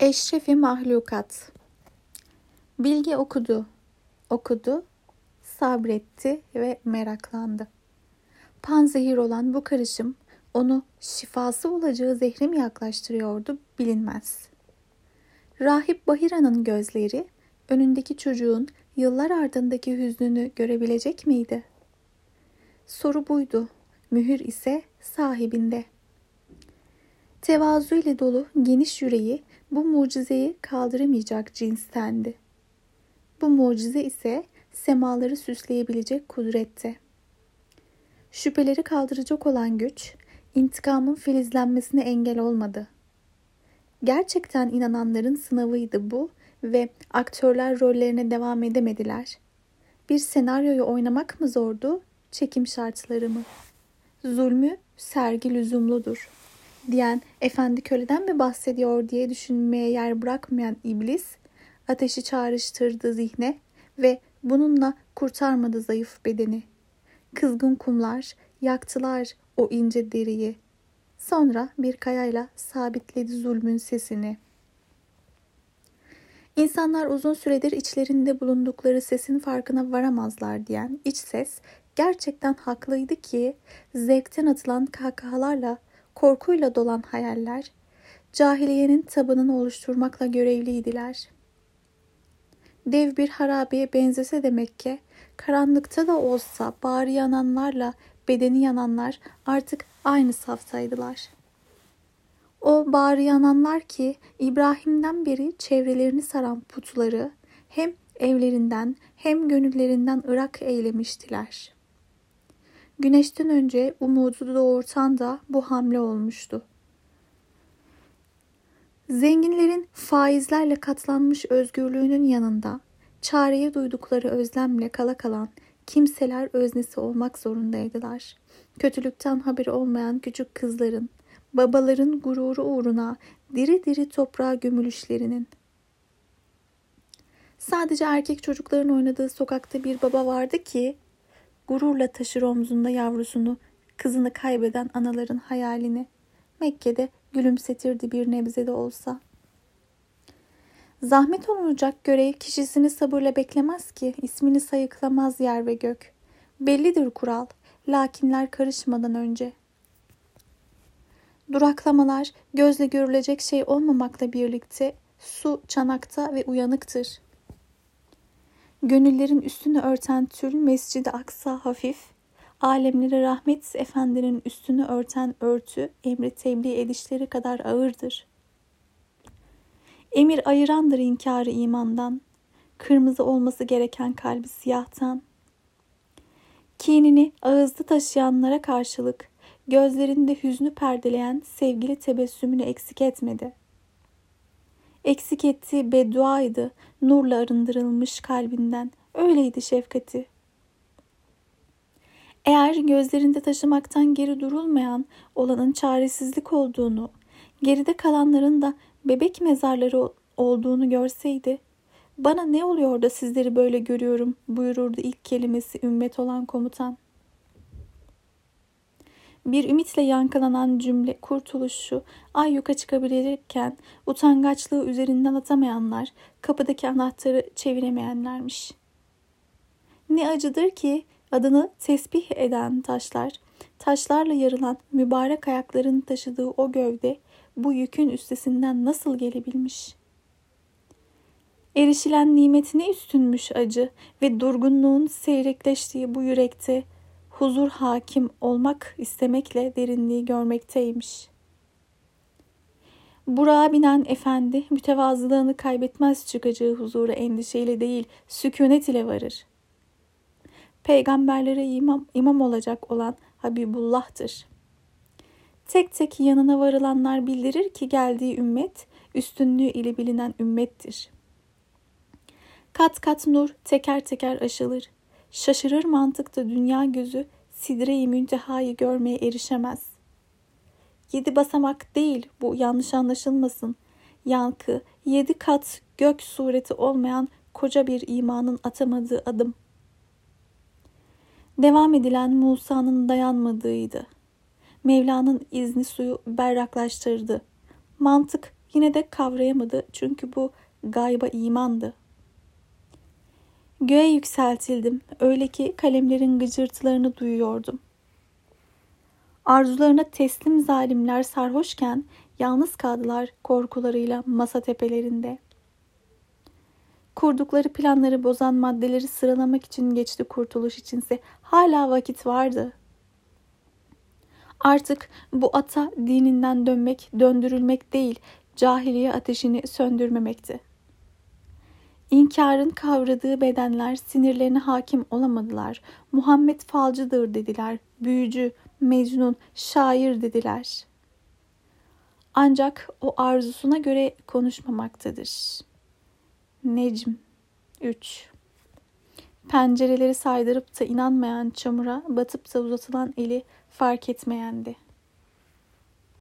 Eşrefi mahlukat. Bilge okudu, okudu, sabretti ve meraklandı. Panzehir olan bu karışım onu şifası olacağı zehre mi yaklaştırıyordu bilinmez. Rahip Bahira'nın gözleri önündeki çocuğun yıllar ardındaki hüznünü görebilecek miydi? Soru buydu. Mühür ise sahibinde. Tevazu ile dolu geniş yüreği bu mucizeyi kaldıramayacak cinstendi. Bu mucize ise semaları süsleyebilecek kudrette. Şüpheleri kaldıracak olan güç, intikamın filizlenmesine engel olmadı. Gerçekten inananların sınavıydı bu ve aktörler rollerine devam edemediler. Bir senaryoyu oynamak mı zordu, çekim şartları mı? Zulmü sergi lüzumludur diyen efendi köleden mi bahsediyor diye düşünmeye yer bırakmayan iblis ateşi çağrıştırdı zihne ve bununla kurtarmadı zayıf bedeni. Kızgın kumlar yaktılar o ince deriyi. Sonra bir kayayla sabitledi zulmün sesini. İnsanlar uzun süredir içlerinde bulundukları sesin farkına varamazlar diyen iç ses gerçekten haklıydı ki zevkten atılan kahkahalarla korkuyla dolan hayaller cahiliyenin tabanını oluşturmakla görevliydiler. Dev bir harabeye benzese demek ki karanlıkta da olsa bağrı yananlarla bedeni yananlar artık aynı saftaydılar. O bağrı yananlar ki İbrahim'den beri çevrelerini saran putları hem evlerinden hem gönüllerinden ırak eylemiştiler. Güneşten önce umudu doğurtan da bu hamle olmuştu. Zenginlerin faizlerle katlanmış özgürlüğünün yanında çareye duydukları özlemle kala kalan kimseler öznesi olmak zorundaydılar. Kötülükten haberi olmayan küçük kızların, babaların gururu uğruna diri diri toprağa gömülüşlerinin. Sadece erkek çocukların oynadığı sokakta bir baba vardı ki gururla taşır omzunda yavrusunu, kızını kaybeden anaların hayalini. Mekke'de gülümsetirdi bir nebze de olsa. Zahmet olunacak görev kişisini sabırla beklemez ki, ismini sayıklamaz yer ve gök. Bellidir kural, lakinler karışmadan önce. Duraklamalar gözle görülecek şey olmamakla birlikte su çanakta ve uyanıktır. Gönüllerin üstünü örten tül Mescid-i Aksa hafif, alemlere rahmet efendinin üstünü örten örtü emri tebliğ edişleri kadar ağırdır. Emir ayırandır inkarı imandan, kırmızı olması gereken kalbi siyahtan. Kinini ağızda taşıyanlara karşılık gözlerinde hüznü perdeleyen sevgili tebessümünü eksik etmedi.'' Eksik ettiği bedduaydı, nurla arındırılmış kalbinden. Öyleydi şefkati. Eğer gözlerinde taşımaktan geri durulmayan olanın çaresizlik olduğunu, geride kalanların da bebek mezarları olduğunu görseydi, bana ne oluyor da sizleri böyle görüyorum buyururdu ilk kelimesi ümmet olan komutan. Bir ümitle yankılanan cümle kurtuluşu ay yuka çıkabilirken utangaçlığı üzerinden atamayanlar kapıdaki anahtarı çeviremeyenlermiş. Ne acıdır ki adını tesbih eden taşlar, taşlarla yarılan mübarek ayakların taşıdığı o gövde bu yükün üstesinden nasıl gelebilmiş? Erişilen nimetine üstünmüş acı ve durgunluğun seyrekleştiği bu yürekte huzur hakim olmak istemekle derinliği görmekteymiş. Burak'a binen efendi mütevazılığını kaybetmez çıkacağı huzura endişeyle değil sükunet ile varır. Peygamberlere imam, imam olacak olan Habibullah'tır. Tek tek yanına varılanlar bildirir ki geldiği ümmet üstünlüğü ile bilinen ümmettir. Kat kat nur teker teker aşılır. Şaşırır mantıkta dünya gözü sidre-i müntehayı görmeye erişemez. Yedi basamak değil bu yanlış anlaşılmasın. Yankı, yedi kat gök sureti olmayan koca bir imanın atamadığı adım. Devam edilen Musa'nın dayanmadığıydı. Mevla'nın izni suyu berraklaştırdı. Mantık Yine de kavrayamadı çünkü bu gayba imandı. Göğe yükseltildim. Öyle ki kalemlerin gıcırtılarını duyuyordum. Arzularına teslim zalimler sarhoşken yalnız kaldılar korkularıyla masa tepelerinde. Kurdukları planları bozan maddeleri sıralamak için geçti kurtuluş içinse hala vakit vardı. Artık bu ata dininden dönmek, döndürülmek değil, cahiliye ateşini söndürmemekti. İnkarın kavradığı bedenler sinirlerine hakim olamadılar. Muhammed falcıdır dediler. Büyücü, mecnun, şair dediler. Ancak o arzusuna göre konuşmamaktadır. Necm 3 Pencereleri saydırıp da inanmayan çamura batıp da uzatılan eli fark etmeyendi.